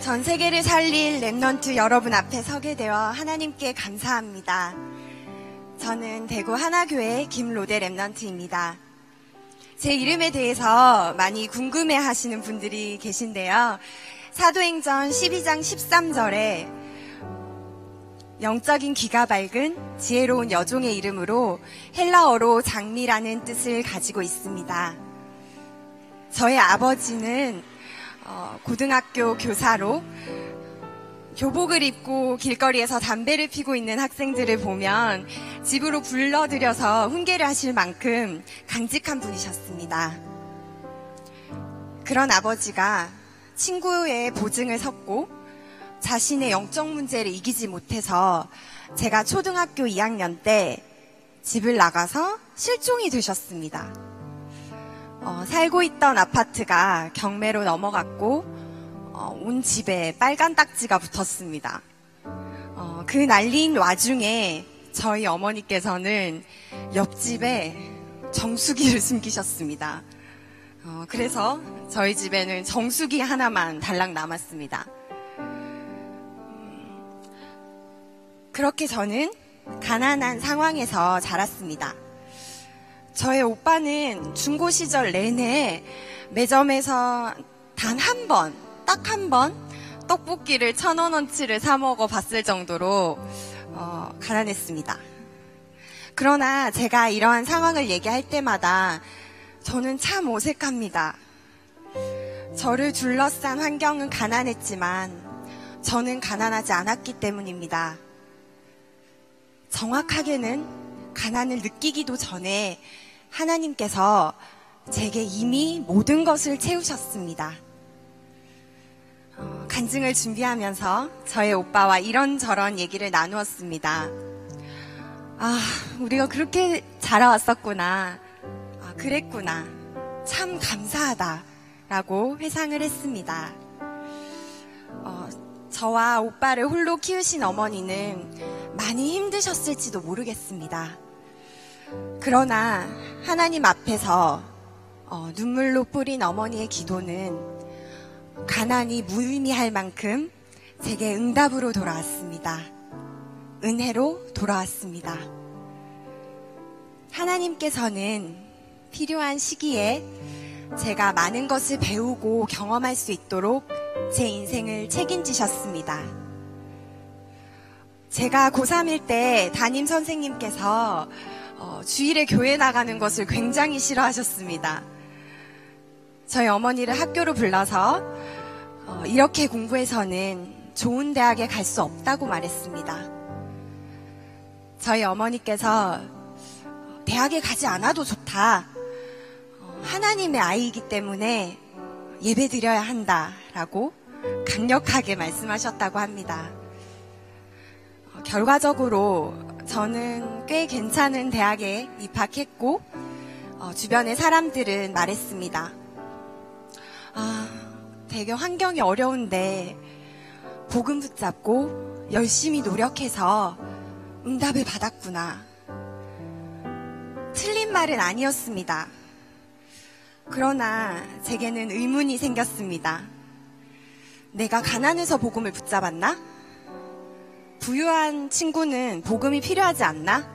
전 세계를 살릴 Remnant 여러분 앞에 서게 되어 하나님께 감사합니다. 저는 대구 하나교회 김로데 Remnant입니다. 제 이름에 대해서 많이 궁금해 하시는 분들이 계신데요. 사도행전 12장 13절에 영적인 귀가 밝은 지혜로운 여종의 이름으로 헬라어로 장미라는 뜻을 가지고 있습니다. 저의 아버지는 어, 고등학교 교사로 교복을 입고 길거리에서 담배를 피고 있는 학생들을 보면 집으로 불러들여서 훈계를 하실 만큼 강직한 분이셨습니다. 그런 아버지가 친구의 보증을 섰고 자신의 영적 문제를 이기지 못해서 제가 초등학교 2학년 때 집을 나가서 실종이 되셨습니다. 어, 살고 있던 아파트가 경매로 넘어갔고 어, 온 집에 빨간 딱지가 붙었습니다. 어, 그 난리인 와중에 저희 어머니께서는 옆집에 정수기를 숨기셨습니다. 어, 그래서 저희 집에는 정수기 하나만 달랑 남았습니다. 그렇게 저는 가난한 상황에서 자랐습니다. 저의 오빠는 중고 시절 내내 매점에서 단 한 번, 딱 한 번 떡볶이를 천 원어치를 사 먹어 봤을 정도로 어, 가난했습니다. 그러나 제가 이러한 상황을 얘기할 때마다 저는 참 어색합니다. 저를 둘러싼 환경은 가난했지만 저는 가난하지 않았기 때문입니다. 정확하게는 가난을 느끼기도 전에 하나님께서 제게 이미 모든 것을 채우셨습니다. 어, 간증을 준비하면서 저의 오빠와 이런저런 얘기를 나누었습니다. 아, 우리가 그렇게 자라왔었구나. 아, 그랬구나. 참 감사하다. 라고 회상을 했습니다. 어, 저와 오빠를 홀로 키우신 어머니는 많이 힘드셨을지도 모르겠습니다. 그러나 하나님 앞에서 어, 눈물로 뿌린 어머니의 기도는 가난이 무의미할 만큼 제게 응답으로 돌아왔습니다. 은혜로 돌아왔습니다. 하나님께서는 필요한 시기에 제가 많은 것을 배우고 경험할 수 있도록 제 인생을 책임지셨습니다. 제가 고3일 때 담임 선생님께서 어, 주일에 교회 나가는 것을 굉장히 싫어하셨습니다. 저희 어머니를 학교로 불러서 어, 이렇게 공부해서는 좋은 대학에 갈 수 없다고 말했습니다. 저희 어머니께서 대학에 가지 않아도 좋다. 어, 하나님의 아이이기 때문에 예배 드려야 한다라고 강력하게 말씀하셨다고 합니다. 어, 결과적으로 저는 꽤 괜찮은 대학에 입학했고 어, 주변의 사람들은 말했습니다. 아, 되게 환경이 어려운데 복음 붙잡고 열심히 노력해서 응답을 받았구나. 틀린 말은 아니었습니다. 그러나 제게는 의문이 생겼습니다. 내가 가난해서 복음을 붙잡았나? 부유한 친구는 복음이 필요하지 않나?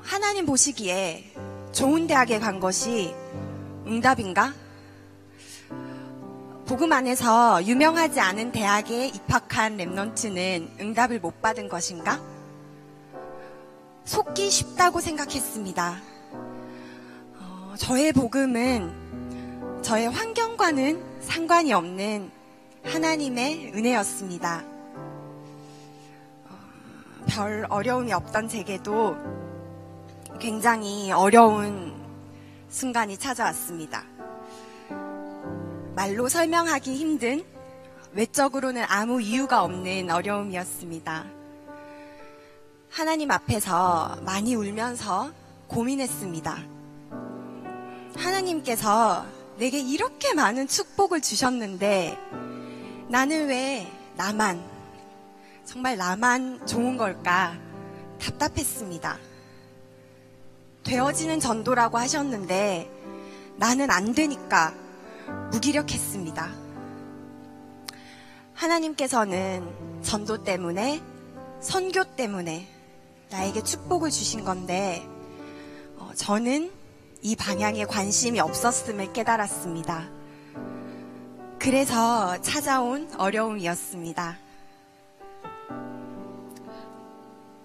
하나님 보시기에 좋은 대학에 간 것이 응답인가? 복음 안에서 유명하지 않은 대학에 입학한 랩넌트는 응답을 못 받은 것인가? 속기 쉽다고 생각했습니다. 어, 저의 복음은 저의 환경과는 상관이 없는 하나님의 은혜였습니다. 어, 별 어려움이 없던 제게도 굉장히 어려운 순간이 찾아왔습니다. 말로 설명하기 힘든 외적으로는 아무 이유가 없는 어려움이었습니다. 하나님 앞에서 많이 울면서 고민했습니다. 하나님께서 내게 이렇게 많은 축복을 주셨는데 나는 왜 나만, 정말 나만 좋은 걸까 답답했습니다. 되어지는 전도라고 하셨는데 나는 안 되니까 무기력했습니다. 하나님께서는 전도 때문에 선교 때문에 나에게 축복을 주신 건데 어, 저는 이 방향에 관심이 없었음을 깨달았습니다. 그래서 찾아온 어려움이었습니다.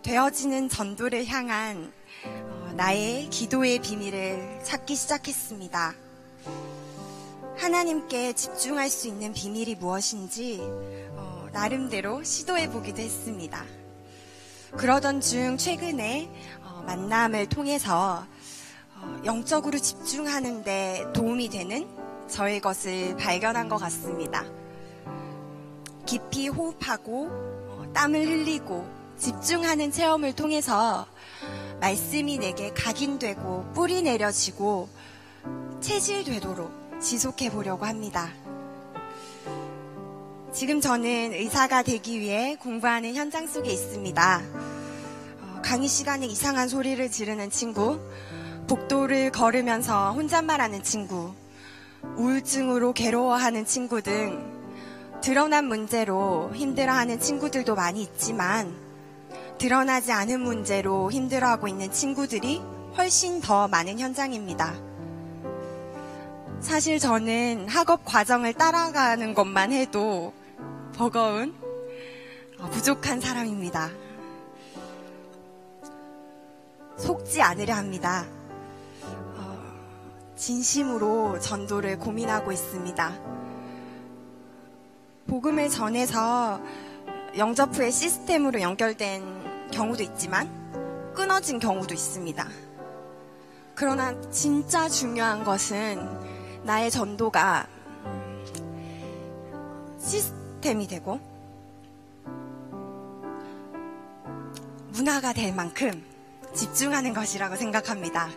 되어지는 전도를 향한 어, 나의 기도의 비밀을 찾기 시작했습니다. 하나님께 집중할 수 있는 비밀이 무엇인지 어, 나름대로 시도해 보기도 했습니다. 그러던 중 최근에 어, 만남을 통해서 영적으로 집중하는데 도움이 되는 저의 것을 발견한 것 같습니다. 깊이 호흡하고 땀을 흘리고 집중하는 체험을 통해서 말씀이 내게 각인되고 뿌리 내려지고 체질되도록 지속해 보려고 합니다. 지금 저는 의사가 되기 위해 공부하는 현장 속에 있습니다. 어, 강의 시간에 이상한 소리를 지르는 친구, 복도를 걸으면서 혼잣말하는 친구, 우울증으로 괴로워하는 친구 등 드러난 문제로 힘들어하는 친구들도 많이 있지만 드러나지 않은 문제로 힘들어하고 있는 친구들이 훨씬 더 많은 현장입니다. 사실 저는 학업 과정을 따라가는 것만 해도 버거운 어, 부족한 사람입니다. 속지 않으려 합니다. 어, 진심으로 전도를 고민하고 있습니다. 복음을 전해서 영접 후에 시스템으로 연결된 경우도 있지만 끊어진 경우도 있습니다. 그러나 진짜 중요한 것은 나의 전도가 시스템이 되고 문화가 될 만큼 집중하는 것이라고 생각합니다.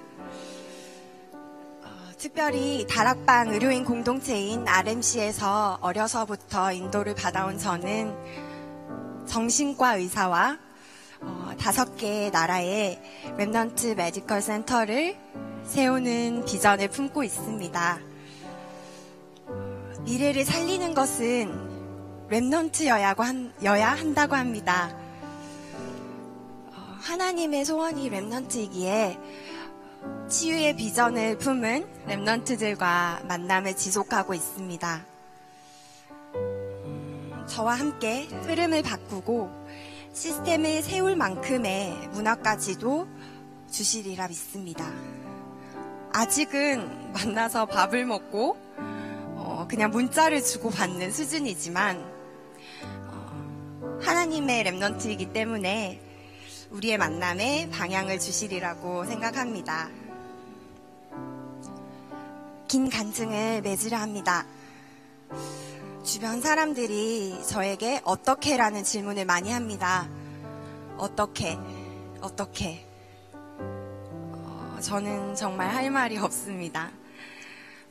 어, 특별히 다락방 의료인 공동체인 RMC에서 어려서부터 인도를 받아온 저는 정신과 의사와 어, 다섯 개의 나라의 Remnant 메디컬 센터를 세우는 비전을 품고 있습니다. 미래를 살리는 것은 Remnant여야 한다고 합니다. 어, 하나님의 소원이 Remnant이기에 치유의 비전을 품은 Remnant들과 만남을 지속하고 있습니다. 저와 함께 흐름을 바꾸고 시스템을 세울 만큼의 문화까지도 주시리라 믿습니다. 아직은 만나서 밥을 먹고 어, 그냥 문자를 주고 받는 수준이지만 어, 하나님의 랩넌트이기 때문에 우리의 만남에 방향을 주시리라고 생각합니다. 긴 간증을 맺으려 합니다. 주변 사람들이 저에게 어떻게 라는 질문을 많이 합니다. 어떻게, 어떻게. 어, 저는 정말 할 말이 없습니다.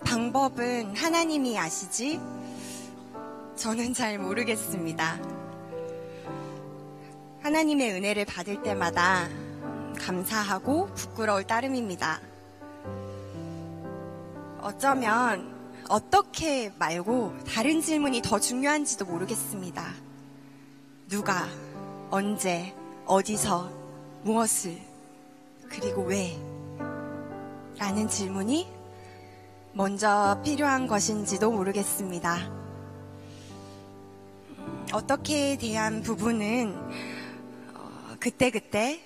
방법은 하나님이 아시지? 저는 잘 모르겠습니다. 하나님의 은혜를 받을 때마다 감사하고 부끄러울 따름입니다. 어쩌면 어떻게 말고 다른 질문이 더 중요한지도 모르겠습니다. 누가, 언제, 어디서, 무엇을, 그리고 왜? 라는 질문이 먼저 필요한 것인지도 모르겠습니다. 어떻게 대한 부분은 어, 그때그때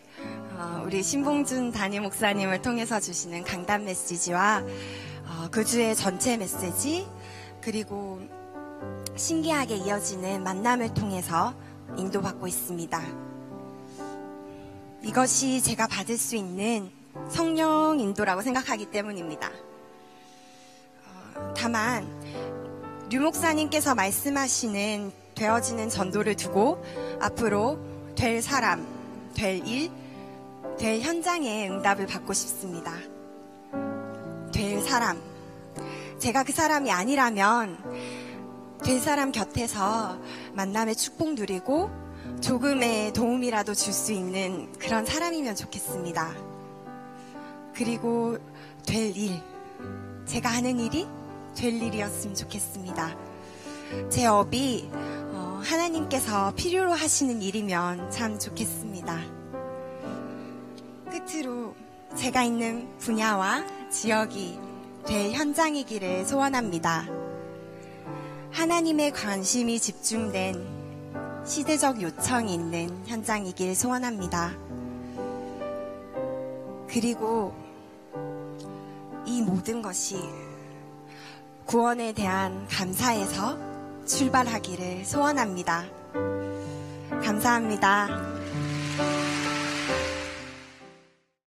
어, 우리 신봉준 담임 목사님을 통해서 주시는 강단 메시지와 어, 그 주의 전체 메시지 그리고 신기하게 이어지는 만남을 통해서 인도받고 있습니다. 이것이 제가 받을 수 있는 성령 인도라고 생각하기 때문입니다. 어, 다만 류 목사님께서 말씀하시는 되어지는 전도를 두고 앞으로 될 사람, 될 일, 될 현장에 응답을 받고 싶습니다. 될 사람. 제가 그 사람이 아니라면 될 사람 곁에서 만남의 축복 누리고 조금의 도움이라도 줄 수 있는 그런 사람이면 좋겠습니다. 그리고 될 일, 제가 하는 일이 될 일이었으면 좋겠습니다. 제 업이 어, 하나님께서 필요로 하시는 일이면 참 좋겠습니다. 끝으로 제가 있는 분야와 지역이 될 현장이기를 소원합니다. 하나님의 관심이 집중된 시대적 요청이 있는 현장이길 소원합니다. 그리고 이 모든 것이 구원에 대한 감사에서 출발하기를 소원합니다. 감사합니다.